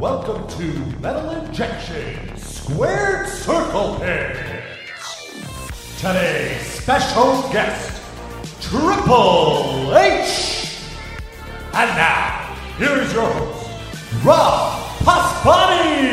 Welcome to Metal Injection Squared Circle Pit. Today's special guest, Triple H. And now, here's your host, Rob Pasbani.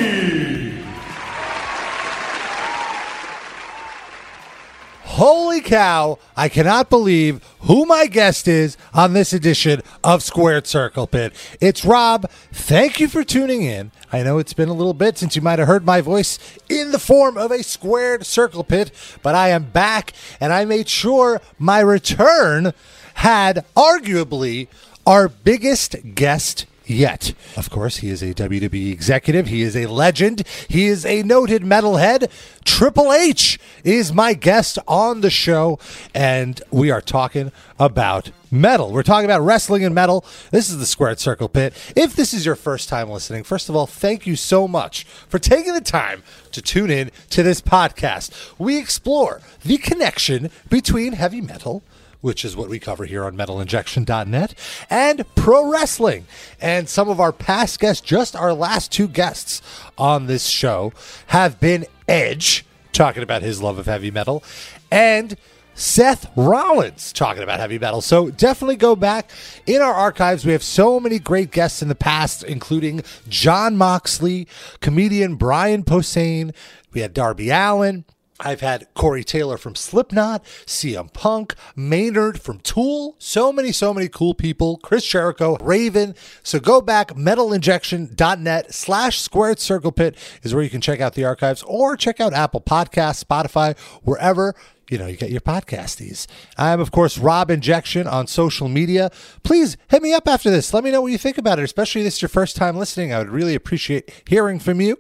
Holy cow, I cannot believe who my guest is on this edition of Squared Circle Pit. It's Rob. Thank you for tuning in. I know it's been a little bit since you might have heard my voice in the form of a squared circle pit, but I am back and I made sure my return had arguably our biggest guest yet. Of course, he is a WWE executive. He is a legend. He is a noted metalhead. Triple H is my guest on the show, and we are talking about metal. We're talking about wrestling and metal. This is the Squared Circle Pit. If this is your first time listening, first of all, thank you so much for taking the time to tune in to this podcast. We explore the connection between heavy metal which is what we cover here on metalinjection.net, and pro wrestling. And some of our past guests, just our last two guests on this show, have been Edge, talking about his love of heavy metal, and Seth Rollins talking about heavy metal. So definitely go back in our archives. We have so many great guests in the past, including Jon Moxley, comedian Brian Posehn. We had Darby Allin. I've had Corey Taylor from Slipknot, CM Punk, Maynard from Tool, so many, so many cool people. Chris Jericho, Raven. So go back, metalinjection.net slash squared circle pit is where you can check out the archives or check out Apple Podcasts, Spotify, wherever you know, you get your podcasties. I'm, of course, Rob Injection on social media. Please hit me up after this. Let me know what you think about it, especially if this is your first time listening. I would really appreciate hearing from you.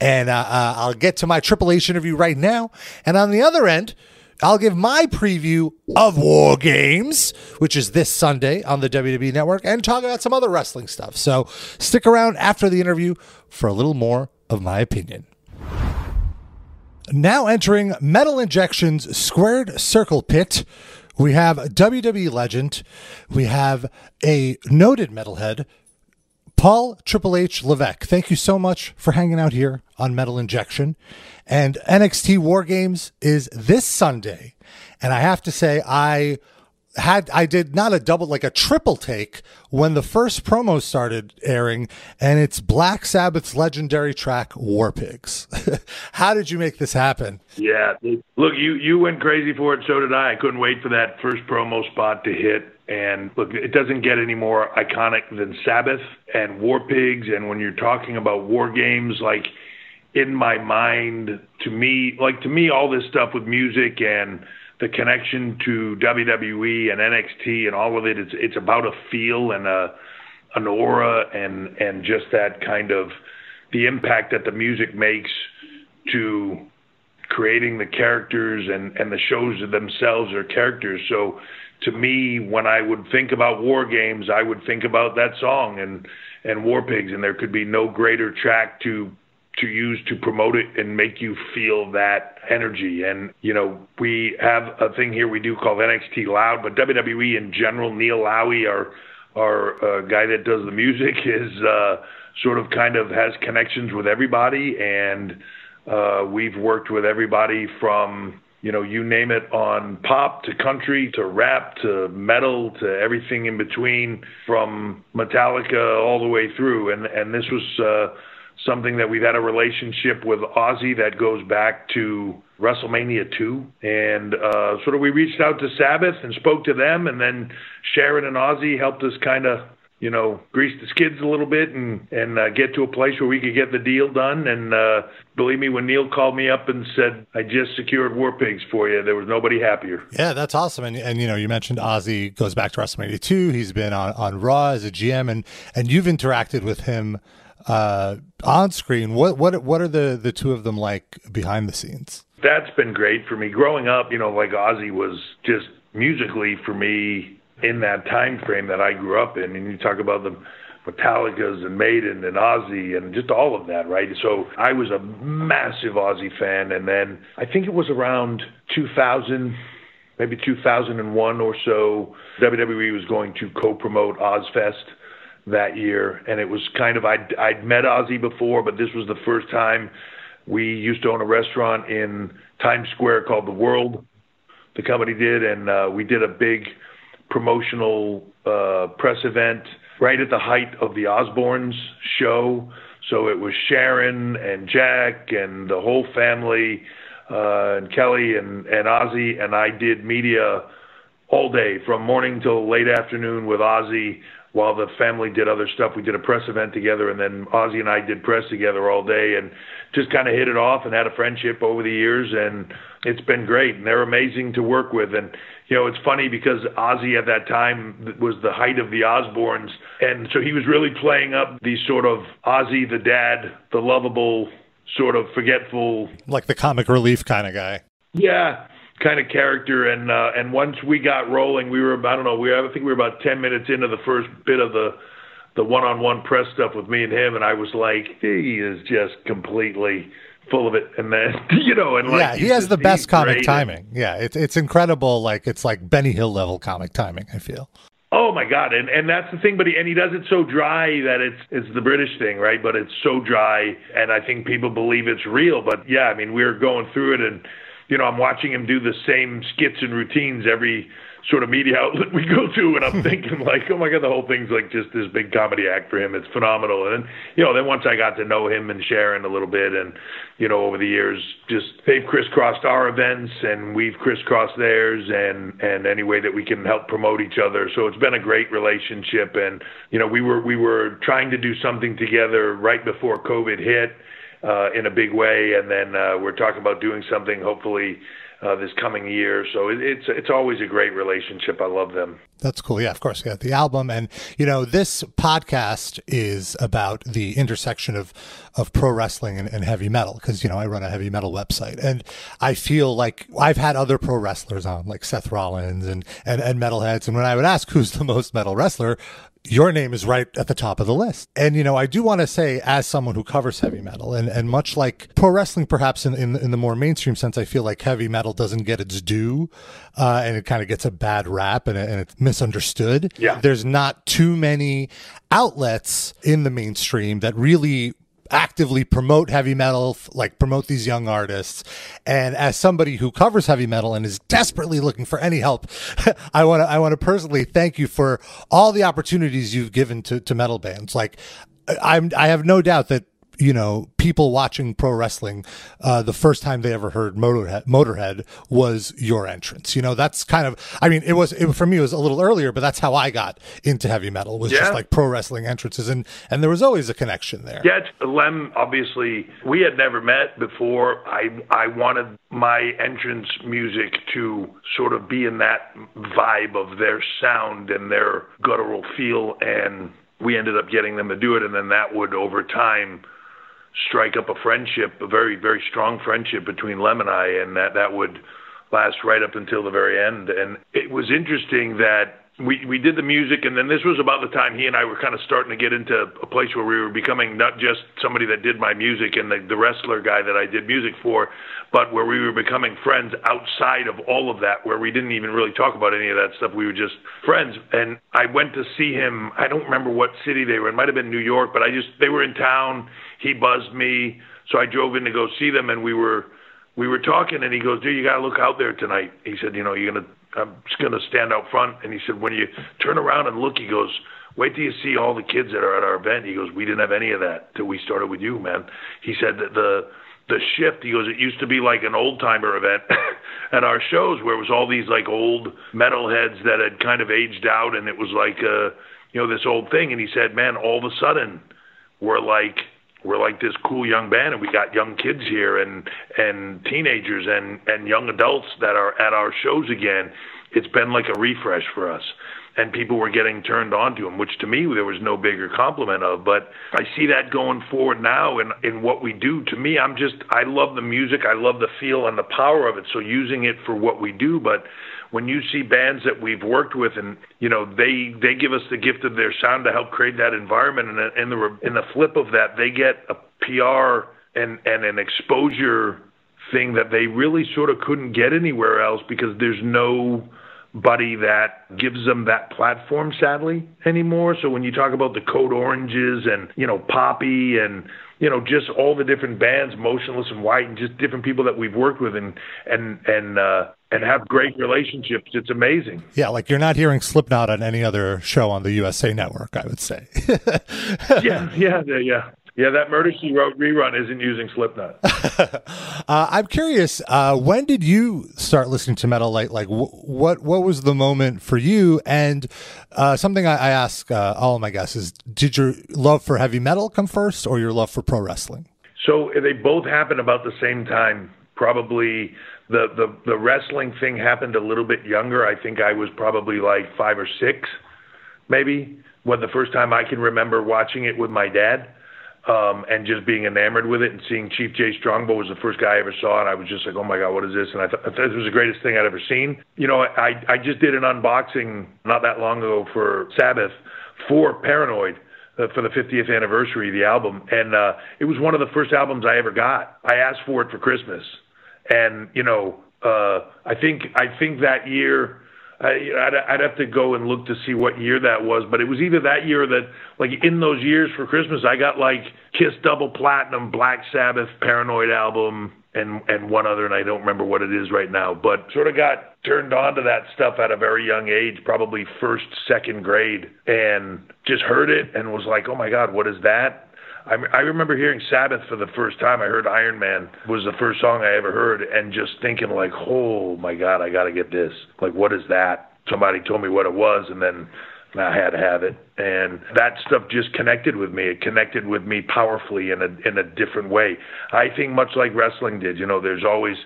And uh, uh, I'll get to my Triple H interview right now. And on the other end, I'll give my preview of War Games, which is this Sunday on the WWE Network, and talk about some other wrestling stuff. So stick around after the interview for a little more of my opinion. Now entering Metal Injection's Squared Circle Pit, we have WWE legend, we have a noted metalhead, Paul Triple H Levesque. Thank you so much for hanging out here on Metal Injection. And NXT War Games is this Sunday. And I have to say, I had I did not a double like a triple take when the first promo started airing, and it's Black Sabbath's legendary track War Pigs. How did you make this happen? Yeah, look, you you went crazy for it. So did I. I couldn't wait for that first promo spot to hit. And look, it doesn't get any more iconic than Sabbath and War Pigs. And when you're talking about war games, like in my mind, to me, like to me, all this stuff with music and the connection to WWE and NXT and all of it. It's it's about a feel and a an aura and and just that kind of the impact that the music makes to creating the characters and and the shows themselves are characters. So to me, when I would think about war games, I would think about that song and and War Pigs, and there could be no greater track to to use to promote it and make you feel that energy. And, you know, we have a thing here we do called NXT Loud, but WWE in general, Neil Lawi, our, our uh, guy that does the music, is uh, sort of kind of has connections with everybody. And uh, we've worked with everybody from, you know, you name it, on pop to country to rap to metal to everything in between, from Metallica all the way through. And and this was uh, something that we've had a relationship with Ozzy that goes back to WrestleMania 2. And uh, sort of we reached out to Sabbath and spoke to them, and then Sharon and Ozzy helped us kind of, you know, grease the skids a little bit and and uh, get to a place where we could get the deal done. And uh, believe me, when Neil called me up and said I just secured War Pigs for you, there was nobody happier. Yeah, that's awesome. And and you know, you mentioned Ozzy goes back to WrestleMania 2. He's been on on Raw as a GM, and and you've interacted with him uh, on screen. What what what are the the two of them like behind the scenes? That's been great for me. Growing up, you know, like Ozzy was just musically for me in that time frame that I grew up in. And you talk about the Metallicas and Maiden and Ozzy and just all of that, right? So I was a massive Ozzy fan, and then I think it was around 2000 maybe 2001 or so, WWE was going to co-promote Ozzfest that year, and it was kind of I'd I'd met Ozzy before, but this was the first time we used to own a restaurant in Times Square called The World. The company did, and uh, we did a big promotional uh, press event right at the height of the Osbournes show. So it was Sharon and Jack and the whole family, uh, and Kelly and, and Ozzy, and I did media all day from morning till late afternoon with Ozzy while the family did other stuff. We did a press event together, and then Ozzy and I did press together all day, and just kind of hit it off and had a friendship over the years, and it's been great. And they're amazing to work with, and you know it's funny because Ozzy at that time was the height of the Osbournes, and so he was really playing up the sort of Ozzy the dad, the lovable sort of forgetful, like the comic relief kind of guy. Yeah, kind of character. And uh, and once we got rolling, we were I don't know we I think we were about ten minutes into the first bit of the the one-on-one press stuff with me and him, and I was like, he is just completely full of it. And then you know, and like yeah, he has the best comic timing. Yeah, it's it's incredible. Like it's like Benny Hill level comic timing. I feel. Oh my God, and and that's the thing. But he and he does it so dry that it's it's the British thing, right? But it's so dry, and I think people believe it's real. But yeah, I mean, we we're going through it, and you know, I'm watching him do the same skits and routines every sort of media outlet we go to, and I'm thinking like, oh my god, the whole thing's like just this big comedy act for him. It's phenomenal. And you know, then once I got to know him and Sharon a little bit, and you know, over the years, just they've crisscrossed our events and we've crisscrossed theirs, and and any way that we can help promote each other. So it's been a great relationship. And you know, we were we were trying to do something together right before COVID hit. Uh, in a big way, and then uh, we're talking about doing something hopefully uh, this coming year. So it, it's it's always a great relationship. I love them. That's cool. Yeah, of course. Yeah, the album, and you know, this podcast is about the intersection of of pro wrestling and, and heavy metal because you know I run a heavy metal website, and I feel like I've had other pro wrestlers on, like Seth Rollins and and and metalheads, and when I would ask who's the most metal wrestler, your name is right at the top of the list. And, you know, I do want to say, as someone who covers heavy metal, and, and much like pro wrestling, perhaps in, in, in the more mainstream sense, I feel like heavy metal doesn't get its due uh, and it kind of gets a bad rap and, and it's misunderstood. Yeah. There's not too many outlets in the mainstream that really actively promote heavy metal, like promote these young artists. And as somebody who covers heavy metal and is desperately looking for any help, I want to I want to personally thank you for all the opportunities you've given to to metal bands. Like I'm I have no doubt that you know, people watching pro wrestling, uh, the first time they ever heard Motorhead, Motorhead was your entrance. You know, that's kind of, I mean, it was, it, for me, it was a little earlier, but that's how I got into heavy metal was yeah. just like pro wrestling entrances. And, and there was always a connection there. Yeah. Lem, obviously, we had never met before. I, I wanted my entrance music to sort of be in that vibe of their sound and their guttural feel. And we ended up getting them to do it. And then that would, over time, strike up a friendship, a very very strong friendship between Lem and I, and that that would last right up until the very end. And it was interesting that we we did the music, and then this was about the time he and I were kind of starting to get into a place where we were becoming not just somebody that did my music and the, the wrestler guy that I did music for, but where we were becoming friends outside of all of that, where we didn't even really talk about any of that stuff. We were just friends. And I went to see him. I don't remember what city they were. It might have been New York, but I just they were in town. He buzzed me, so I drove in to go see them, and we were we were talking, and he goes, "Dude, you got to look out there tonight." He said, "You know, you're gonna I'm just going to stand out front. And he said, when you turn around and look, he goes, wait till you see all the kids that are at our event. He goes, we didn't have any of that till we started with you, man. He said that the the shift. He goes, it used to be like an old timer event at our shows where it was all these like old metalheads that had kind of aged out, and it was like uh, you know this old thing. And he said, man, all of a sudden we're like we're like this cool young band and we got young kids here and and teenagers and and young adults that are at our shows again it's been like a refresh for us and people were getting turned on to them which to me there was no bigger compliment of but i see that going forward now in in what we do. To me i'm just i love the music i love the feel and the power of it so using it for what we do but when you see bands that we've worked with and you know they they give us the gift of their sound to help create that environment and in the in the flip of that they get a PR and and an exposure thing that they really sort of couldn't get anywhere else because there's no anybody that gives them that platform sadly anymore. So when you talk about the Code Oranges and, you know, Poppy and you know, just all the different bands, Motionless In White, and just different people that we've worked with and and and uh, and have great relationships. It's amazing. Yeah, like you're not hearing Slipknot on any other show on the USA Network. I would say. yeah, yeah, yeah. Yeah, that Murder She Wrote rerun isn't using Slipknot. uh, I'm curious. Uh, when did you start listening to metal? Like, like wh- what what was the moment for you? And uh, something I, I ask uh, all of my guests is: Did your love for heavy metal come first, or your love for pro wrestling? So they both happened about the same time. Probably the the the wrestling thing happened a little bit younger. I think I was probably like five or six, maybe when the first time I can remember watching it with my dad um, and just being enamored with it and seeing Chief Jay Strongbow was the first guy I ever saw, and I was just like, oh my god, what is this? And I, I thought it was the greatest thing I'd ever seen. You know, I I just did an unboxing not that long ago for Sabbath for Paranoid. Uh, for the 50th anniversary of the album, and uh, it was one of the first albums I ever got. I asked for it for Christmas, and you know, uh, I think I think that year I, I'd have to go and look to see what year that was, but it was either that year that, like, in those years for Christmas, I got like Kiss Double Platinum, Black Sabbath, Paranoid album, and and one other, and I don't remember what it is right now. But sort of got turned on to that stuff at a very young age, probably first, second grade, and just heard it and was like, oh my God, what is that? I, I remember hearing Sabbath for the first time. I heard Iron Man was the first song I ever heard, and just thinking like, oh my God, I got to get this. Like, what is that? Somebody told me what it was, and then I had to have it, and that stuff just connected with me. It connected with me powerfully in a in a different way. I think much like wrestling did. You know, there's always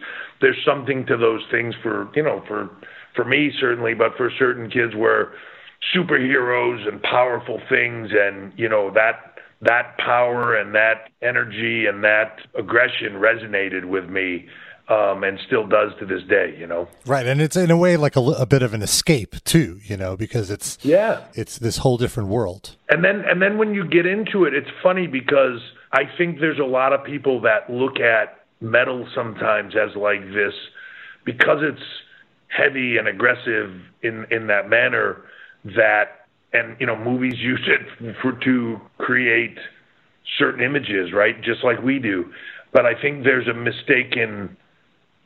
there's something to those things for you know for for me certainly, but for certain kids where superheroes and powerful things and you know that that power and that energy and that aggression resonated with me um, and still does to this day, you know. Right, and it's in a way like a, a, bit of an escape too, you know, because it's yeah, it's this whole different world. And then and then when you get into it, it's funny because I think there's a lot of people that look at metal sometimes as like this because it's heavy and aggressive in in that manner that and you know movies use it for to create certain images, right? Just like we do. But I think there's a mistaken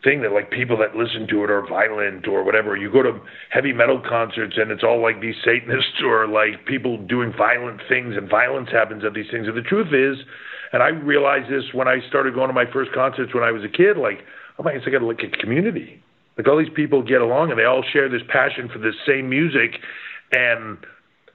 thing that like people that listen to it are violent or whatever. You go to heavy metal concerts and it's all like these Satanists or like people doing violent things and violence happens at these things. And the truth is, and I realized this when I started going to my first concerts when I was a kid, like, oh my, it's like a, like a community. Like all these people get along and they all share this passion for this same music and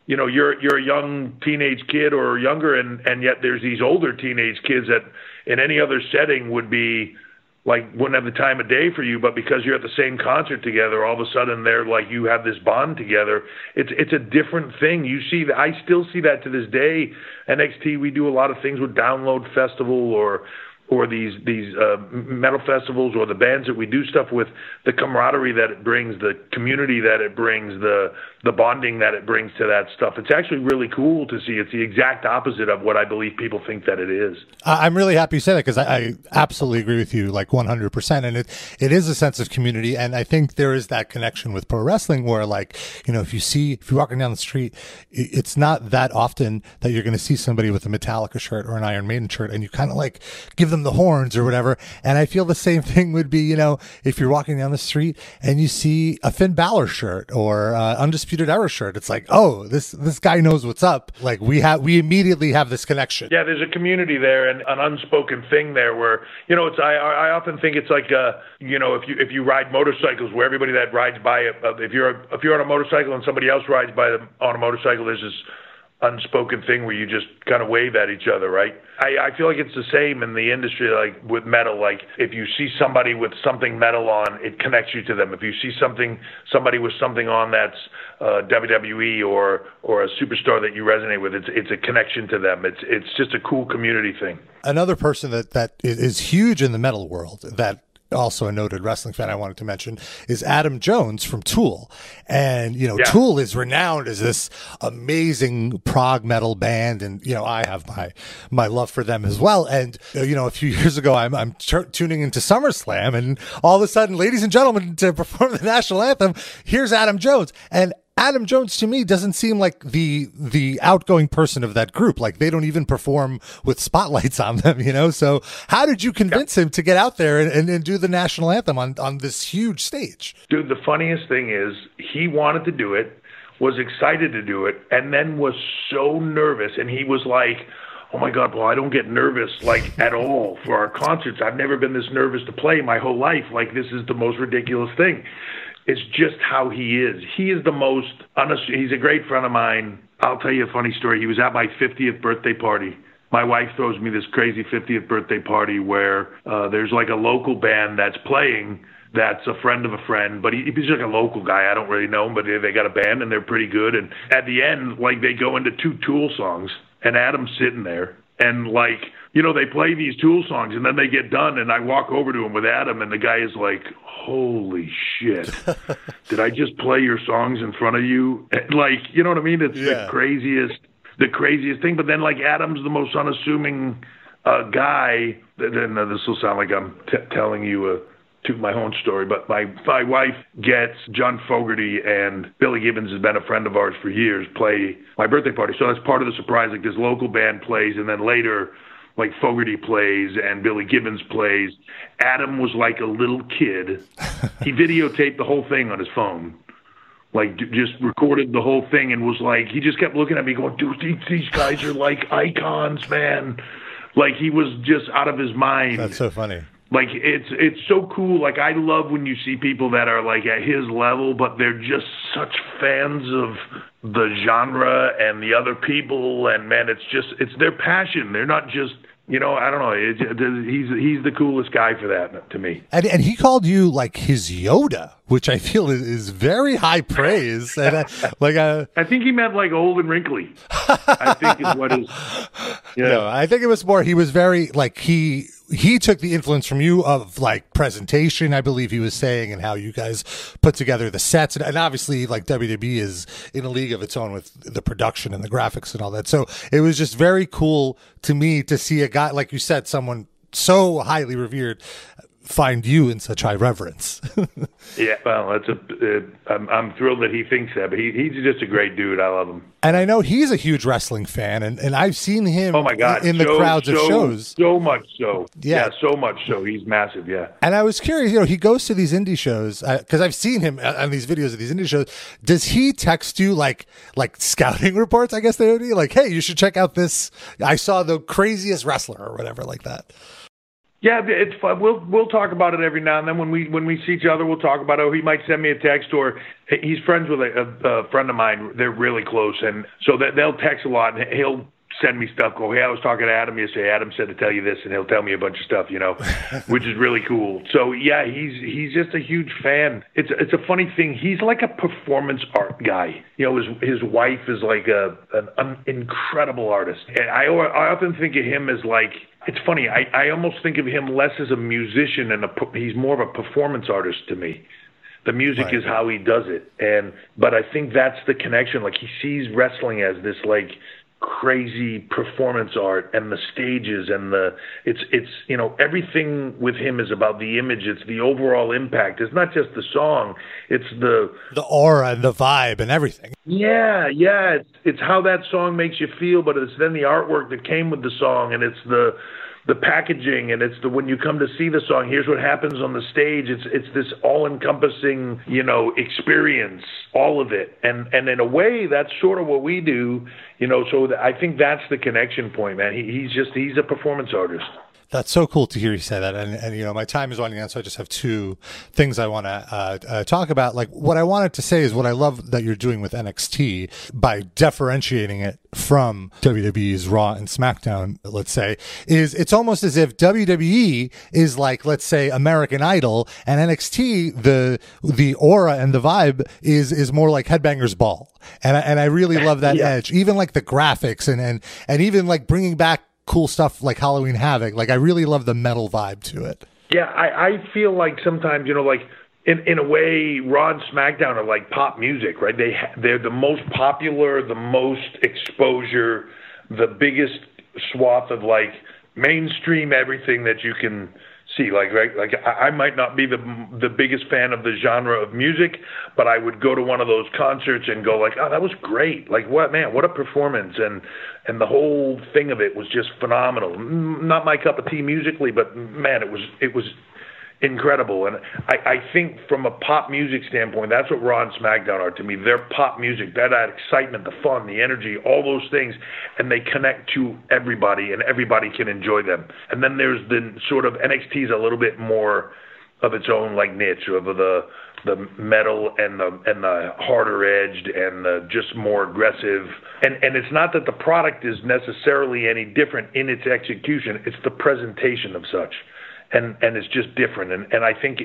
you know you're you're a young teenage kid or younger and and yet there's these older teenage kids that in any other setting would be like wouldn't have the time of day for you but because you're at the same concert together all of a sudden they're like you have this bond together. It's it's a different thing. You see i still see that to this day. Nxt we do a lot of things with download festival or or these these uh, metal festivals or the bands that we do stuff with, the camaraderie that it brings, the community that it brings, the the bonding that it brings to that stuff. It's actually really cool to see. It's the exact opposite of what I believe people think that it is. I'm really happy you said that because I, I, absolutely agree with you, like 100. percent And it it is a sense of community, and I think there is that connection with pro wrestling where, like, you know, if you see if you're walking down the street, it's not that often that you're going to see somebody with a Metallica shirt or an Iron Maiden shirt, and you kind of like give them them the horns or whatever. And I feel the same thing would be, you know, if you're walking down the street and you see a Finn Balor shirt or uh, Undisputed Era shirt, it's like, oh, this this guy knows what's up. Like we have, we immediately have this connection. Yeah, there's a community there and an unspoken thing there where, you know, it's I I often think it's like, uh, you know, if you if you ride motorcycles where everybody that rides by, uh, if you're if you're on a motorcycle and somebody else rides by them on a motorcycle, there's this unspoken thing where you just kind of wave at each other, right? I, I feel like it's the same in the industry, like with metal. Like if you see somebody with something metal on, it connects you to them. If you see something, somebody with something on that's uh, WWE or or a superstar that you resonate with, it's it's a connection to them. It's it's just a cool community thing. Another person that that is huge in the metal world that also a noted wrestling fan I wanted to mention, is Adam Jones from Tool. And, you know, Yeah. Tool is renowned as this amazing prog metal band. And, you know, I have my, my love for them as well. And, uh, you know, a few years ago, I'm, I'm t- tuning into SummerSlam and all of a sudden, ladies and gentlemen, to perform the national anthem, here's Adam Jones. And Adam Jones to me doesn't seem like the the outgoing person of that group. Like they don't even perform with spotlights on them, you know. So how did you convince him to get out there and, and, and do the national anthem on on this huge stage? Dude, the funniest thing is he wanted to do it, was excited to do it, and then was so nervous. And he was like, "Oh my God, well, I don't get nervous like at all for our concerts. I've never been this nervous to play my whole life. Like this is the most ridiculous thing." It's just how he is. He is the most. He's a great friend of mine. I'll tell you a funny story. He was at my 50th birthday party. My wife throws me this crazy 50th birthday party where uh, there's like a local band that's playing that's a friend of a friend, but he, he's like a local guy. I don't really know him, but they got a band and they're pretty good. And at the end, like they go into two Tool songs, and Adam's sitting there, and like you know they play these Tool songs, and then they get done, and I walk over to him with Adam, and the guy is like, "Holy shit, did I just play your songs in front of you?" Like you know what I mean? It's Yeah. the craziest, the craziest thing. But then like Adam's the most unassuming uh, guy. Then uh, this will sound like I'm t- telling you a to my own story, but my my wife gets John Fogerty and Billy Gibbons has been a friend of ours for years. Play my birthday party, so that's part of the surprise. Like this local band plays, and then later, like Fogerty plays and Billy Gibbons plays. Adam was like a little kid. he videotaped the whole thing on his phone like d- just recorded the whole thing and was like he just kept looking at me going dude these, these guys are like icons man like he was just out of his mind That's so funny. Like it's it's so cool. Like i love when you see people that are like at his level but they're just such fans of the genre and the other people. And man it's just it's their passion. They're not just you know i don't know. It, he's he's the coolest guy for that to me. And and he called you like his Yoda, which I feel is, is very high praise. And I, like uh, i think he meant like old and wrinkly i think is what his yeah. No, I think it was more he was very like he he took the influence from you of like presentation, I believe he was saying, and how you guys put together the sets, and, and obviously like WWE is in a league of its own with the production and the graphics and all that. So it was just very cool to me to see a guy like you said, someone so highly revered find you in such high reverence. Yeah, well, that's a. Uh, I'm, I'm thrilled that he thinks that, but he, he's just a great dude. I love him. and I know he's a huge wrestling fan, and, and I've seen him Oh my God, in the so, crowds of shows. So much so. Yeah. so much so. He's massive. Yeah. And I was curious, you know, he goes to these indie shows because I've seen him uh, on these videos of these indie shows. Does he text you like like scouting reports? I guess they would be like, "Hey, you should check out this. I saw the craziest wrestler or whatever like that." Yeah, it's fun. We'll we'll talk about it every now and then when we when we see each other. We'll talk about it. Oh, he might send me a text, or he's friends with a, a, a friend of mine. They're really close, and so that they'll text a lot. And he'll send me stuff. Go, hey, I was talking to Adam yesterday. Adam said to tell you this, and he'll tell me a bunch of stuff, you know, which is really cool. So yeah, he's he's just a huge fan. It's it's a funny thing. He's like a performance art guy. You know, his his wife is like a an, an incredible artist, and I I often think of him as like it's funny. I, I almost think of him less as a musician and a he's more of a performance artist to me. The music Right. is how he does it, and but I think that's the connection. Like he sees wrestling as this like crazy performance art and the stages and the it's it's you know everything with him is about the image it's the overall impact it's not just the song it's the The aura and the vibe and everything. yeah, yeah. It's it's how that song makes you feel, but it's then the artwork that came with the song, and it's the the packaging, and it's the when you come to see the song. Here's what happens on the stage. It's it's this all encompassing, you know, experience, all of it, and and in a way, that's sort of what we do, you know. So I think that's the connection point, man. He, he's just he's a performance artist. That's so cool to hear you say that. And, and you know, my time is running out, so I just have two things I want to uh, uh, talk about. Like, what I wanted to say is what I love that you're doing with NXT by differentiating it from WWE's Raw and SmackDown, let's say, is it's almost as if WWE is like, let's say, American Idol, and NXT, the the aura and the vibe is is more like Headbangers Ball. And I, and I really love that Yeah. edge, even like the graphics and and and even like bringing back cool stuff like Halloween Havoc. Like I really love the metal vibe to it. Yeah, I, I feel like sometimes you know, like in in a way, Raw SmackDown are like pop music, right? They they're the most popular, the most exposure, the biggest swath of like mainstream everything that you can see. Like like I, I might not be the the biggest fan of the genre of music, but I would go to one of those concerts and go like, oh, that was great. Like what man, what a performance and and the whole thing of it was just phenomenal. Not my cup of tea musically, but man, it was it was incredible. And I, I think from a pop music standpoint, that's what Raw and SmackDown are to me. They're pop music. That excitement, the fun, the energy, all those things, and they connect to everybody, and everybody can enjoy them. And then there's the sort of NXT's a little bit more of its own like niche of the the metal and the and the harder edged and the just more aggressive and and it's not that the product is necessarily any different in its execution it's the presentation of such and and it's just different. And and I think,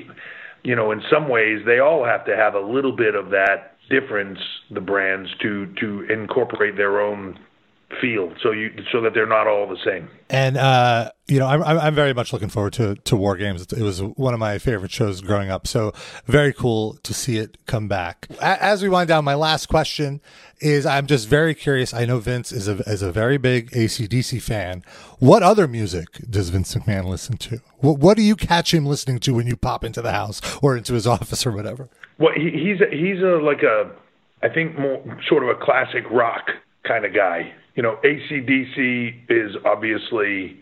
you know, in some ways they all have to have a little bit of that difference, the brands, to to incorporate their own feel so you so that they're not all the same. And uh you know i'm i'm very much looking forward to to war games. It was one of my favorite shows growing up so very cool to see it come back. As we wind down my last question is i'm just very curious. I know vince is a is a very big acdc fan. What other music does vince mcmahon listen to? What, what do you catch him listening to when you pop into the house or into his office or whatever? Well he, he's a, he's a like a i think more sort of a classic rock kind of guy you know, ACDC is obviously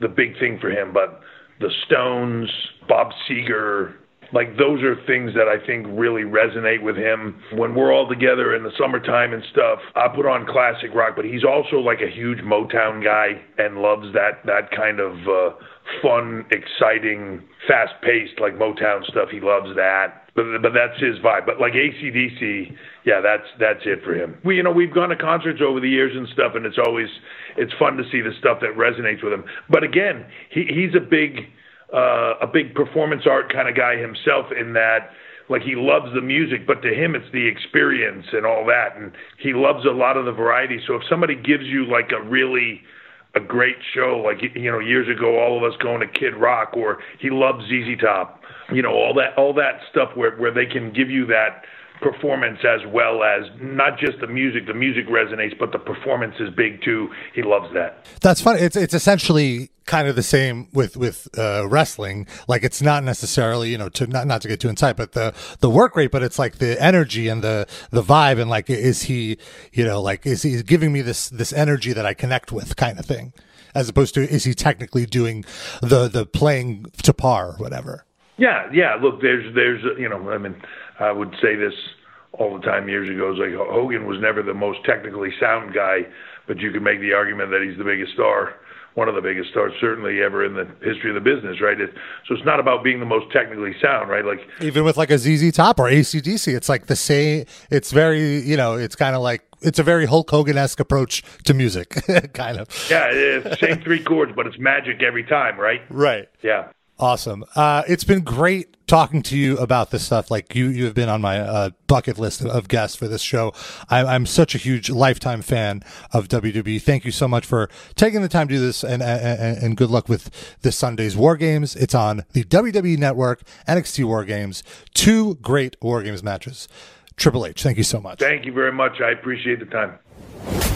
the big thing for him, but the Stones, Bob Seger, like those are things that I think really resonate with him. When we're all together in the summertime and stuff, I put on classic rock, but he's also like a huge Motown guy and loves that that kind of uh, fun, exciting, fast-paced like Motown stuff. He loves that but but that's his vibe. But like ACDC, yeah, that's that's it for him. We you know we've gone to concerts over the years and stuff, and it's always it's fun to see the stuff that resonates with him. But again, he he's a big uh, a big performance art kind of guy himself in that like he loves the music, but to him it's the experience and all that, and he loves a lot of the variety. So if somebody gives you like a really a great show, like you know years ago, all of us going to Kid Rock, or he loves ZZ Top you know all that all that stuff where where they can give you that performance as well as not just the music the music resonates but the performance is big too. He loves that. That's funny it's it's essentially kind of the same with with uh, wrestling. Like it's not necessarily you know to not not to get too inside but the the work rate but it's like the energy and the the vibe and like is he you know like is he giving me this this energy that I connect with kind of thing as opposed to is he technically doing the the playing to par or whatever yeah, yeah. Look, there's, there's, you know, I mean, I would say this all the time years ago. It's like Hogan was never the most technically sound guy, but you can make the argument that he's the biggest star, one of the biggest stars certainly ever in the history of the business, right? It, so it's not about being the most technically sound, right? Like even with like a ZZ Top or ACDC, it's like the same. It's very, you know, it's kind of like it's a very Hulk Hogan esque approach to music, kind of. Yeah, it's same three chords, but it's magic every time, right? Right. Yeah. Awesome. Uh, it's been great talking to you about this stuff. Like you, you have been on my uh, bucket list of guests for this show. I, I'm such a huge lifetime fan of WWE. Thank you so much for taking the time to do this, and and, and good luck with this Sunday's War Games. It's on the WWE Network, NXT War Games, two great War Games matches. Triple H, thank you so much. Thank you very much. I appreciate the time.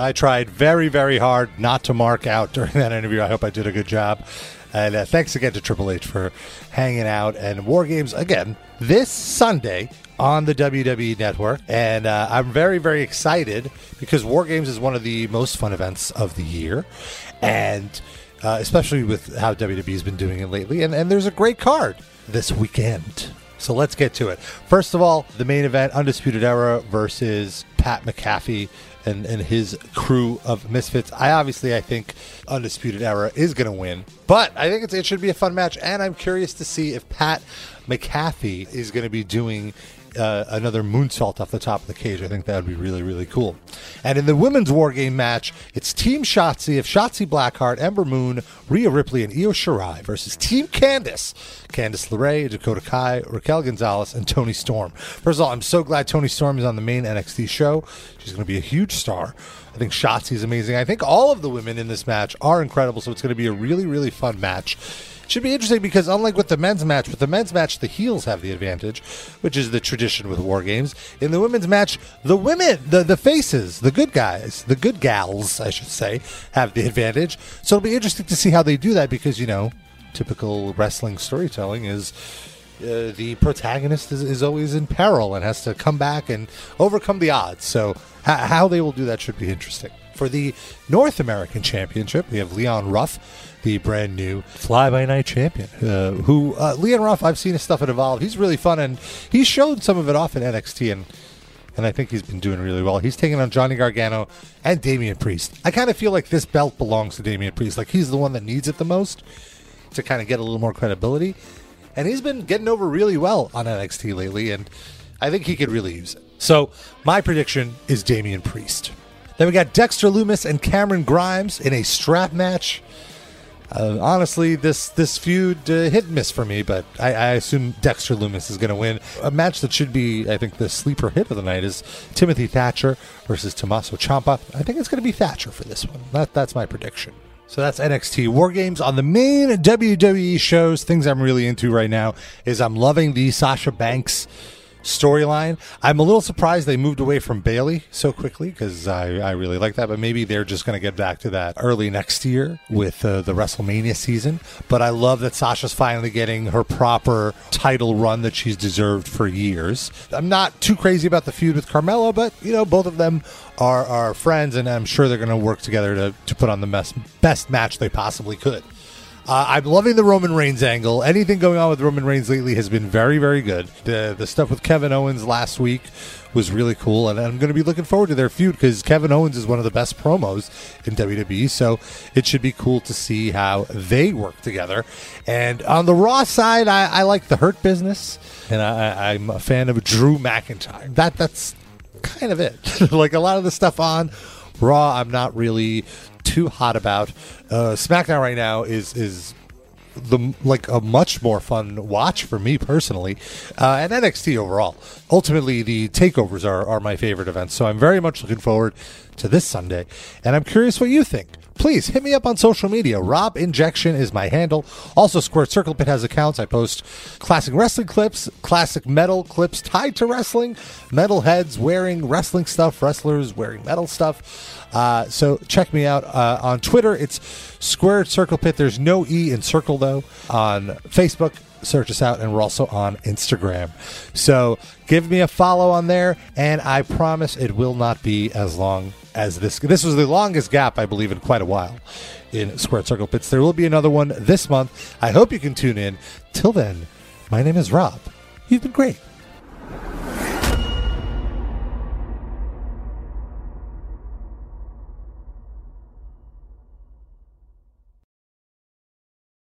I tried very, very hard not to mark out during that interview. I hope I did a good job. And uh, thanks again to Triple H for hanging out. And War Games, again, this Sunday on the WWE Network. And uh, I'm very, very excited because War Games is one of the most fun events of the year. And uh, especially with how WWE has been doing it lately. And, and there's a great card this weekend. So let's get to it. First of all, the main event Undisputed Era versus Pat McAfee and, and his crew of misfits. I obviously I think Undisputed Era is going to win, but I think it should be a fun match, and I'm curious to see if Pat McAfee is going to be doing uh, another moonsault off the top of the cage. I think that would be really really cool. And in the women's war game match, it's Team Shotzi of Shotzi Blackheart, Ember Moon, Rhea Ripley, and Io Shirai versus Team Candice, Candice LeRae, Dakota Kai, Raquel Gonzalez, and Toni Storm. First of all, I'm so glad Toni Storm is on the main NXT show. She's going to be a huge star. I think Shotzi is amazing. I think all of the women in this match are incredible, so it's going to be a really, really fun match. Should be interesting because unlike with the men's match, with the men's match, the heels have the advantage, which is the tradition with war games. In the women's match, the women, the, the faces, the good guys, the good gals, I should say, have the advantage. So it'll be interesting to see how they do that because, you know, typical wrestling storytelling is uh, the protagonist is, is always in peril and has to come back and overcome the odds. So how they will do that should be interesting. For the North American Championship, we have Leon Ruff, the brand new fly by night champion. Uh, who uh, Leon Ruff, I've seen his stuff at Evolve. He's really fun, and he showed some of it off in NXT, and and I think he's been doing really well. He's taking on Johnny Gargano and Damian Priest. I kind of feel like this belt belongs to Damian Priest. Like he's the one that needs it the most to kind of get a little more credibility, and he's been getting over really well on NXT lately, and I think he could really use it. So my prediction is Damian Priest. Then we got Dexter Lumis and Cameron Grimes in a strap match. Uh, honestly, this this feud uh, hit and miss for me, but I, I assume Dexter Lumis is going to win. A match that should be, I think, the sleeper hit of the night is Timothy Thatcher versus Tommaso Ciampa. I think it's going to be Thatcher for this one. That that's my prediction. So that's NXT War Games on the main WWE shows. Things I'm really into right now is I'm loving the Sasha Banks storyline. I'm a little surprised they moved away from Bayley so quickly because I, I really like that, but maybe they're just going to get back to that early next year with uh, the WrestleMania season. But I love that Sasha's finally getting her proper title run that she's deserved for years. I'm not too crazy about the feud with Carmella, but you know, both of them are, are friends, and I'm sure they're going to work together to, to put on the best, best match they possibly could. Uh, I'm loving the Roman Reigns angle. Anything going on with Roman Reigns lately has been very, very good. The the stuff with Kevin Owens last week was really cool, and I'm going to be looking forward to their feud because Kevin Owens is one of the best promos in WWE. So it should be cool to see how they work together. And on the Raw side, I, I like the Hurt Business, and I, I'm a fan of Drew McIntyre. That that's kind of it. like a lot of the stuff on Raw, I'm not really too hot about. Uh, SmackDown right now is is the like a much more fun watch for me personally, uh, and NXT overall. Ultimately, the takeovers are are my favorite events, so I'm very much looking forward to this Sunday, and I'm curious what you think. Please hit me up on social media. Rob Injection is my handle. Also, Squared Circle Pit has accounts. I post classic wrestling clips, classic metal clips tied to wrestling, metal heads wearing wrestling stuff, wrestlers wearing metal stuff. Uh, so check me out uh, on Twitter. It's Squared Circle Pit. There's no E in circle though. On Facebook, search us out, and we're also on Instagram. So give me a follow on there, and I promise it will not be as long as this. This was the longest gap, I believe, in quite a while in Squared Circle Pits. There will be another one this month. I hope you can tune in. Till then, my name is Rob. You've been great.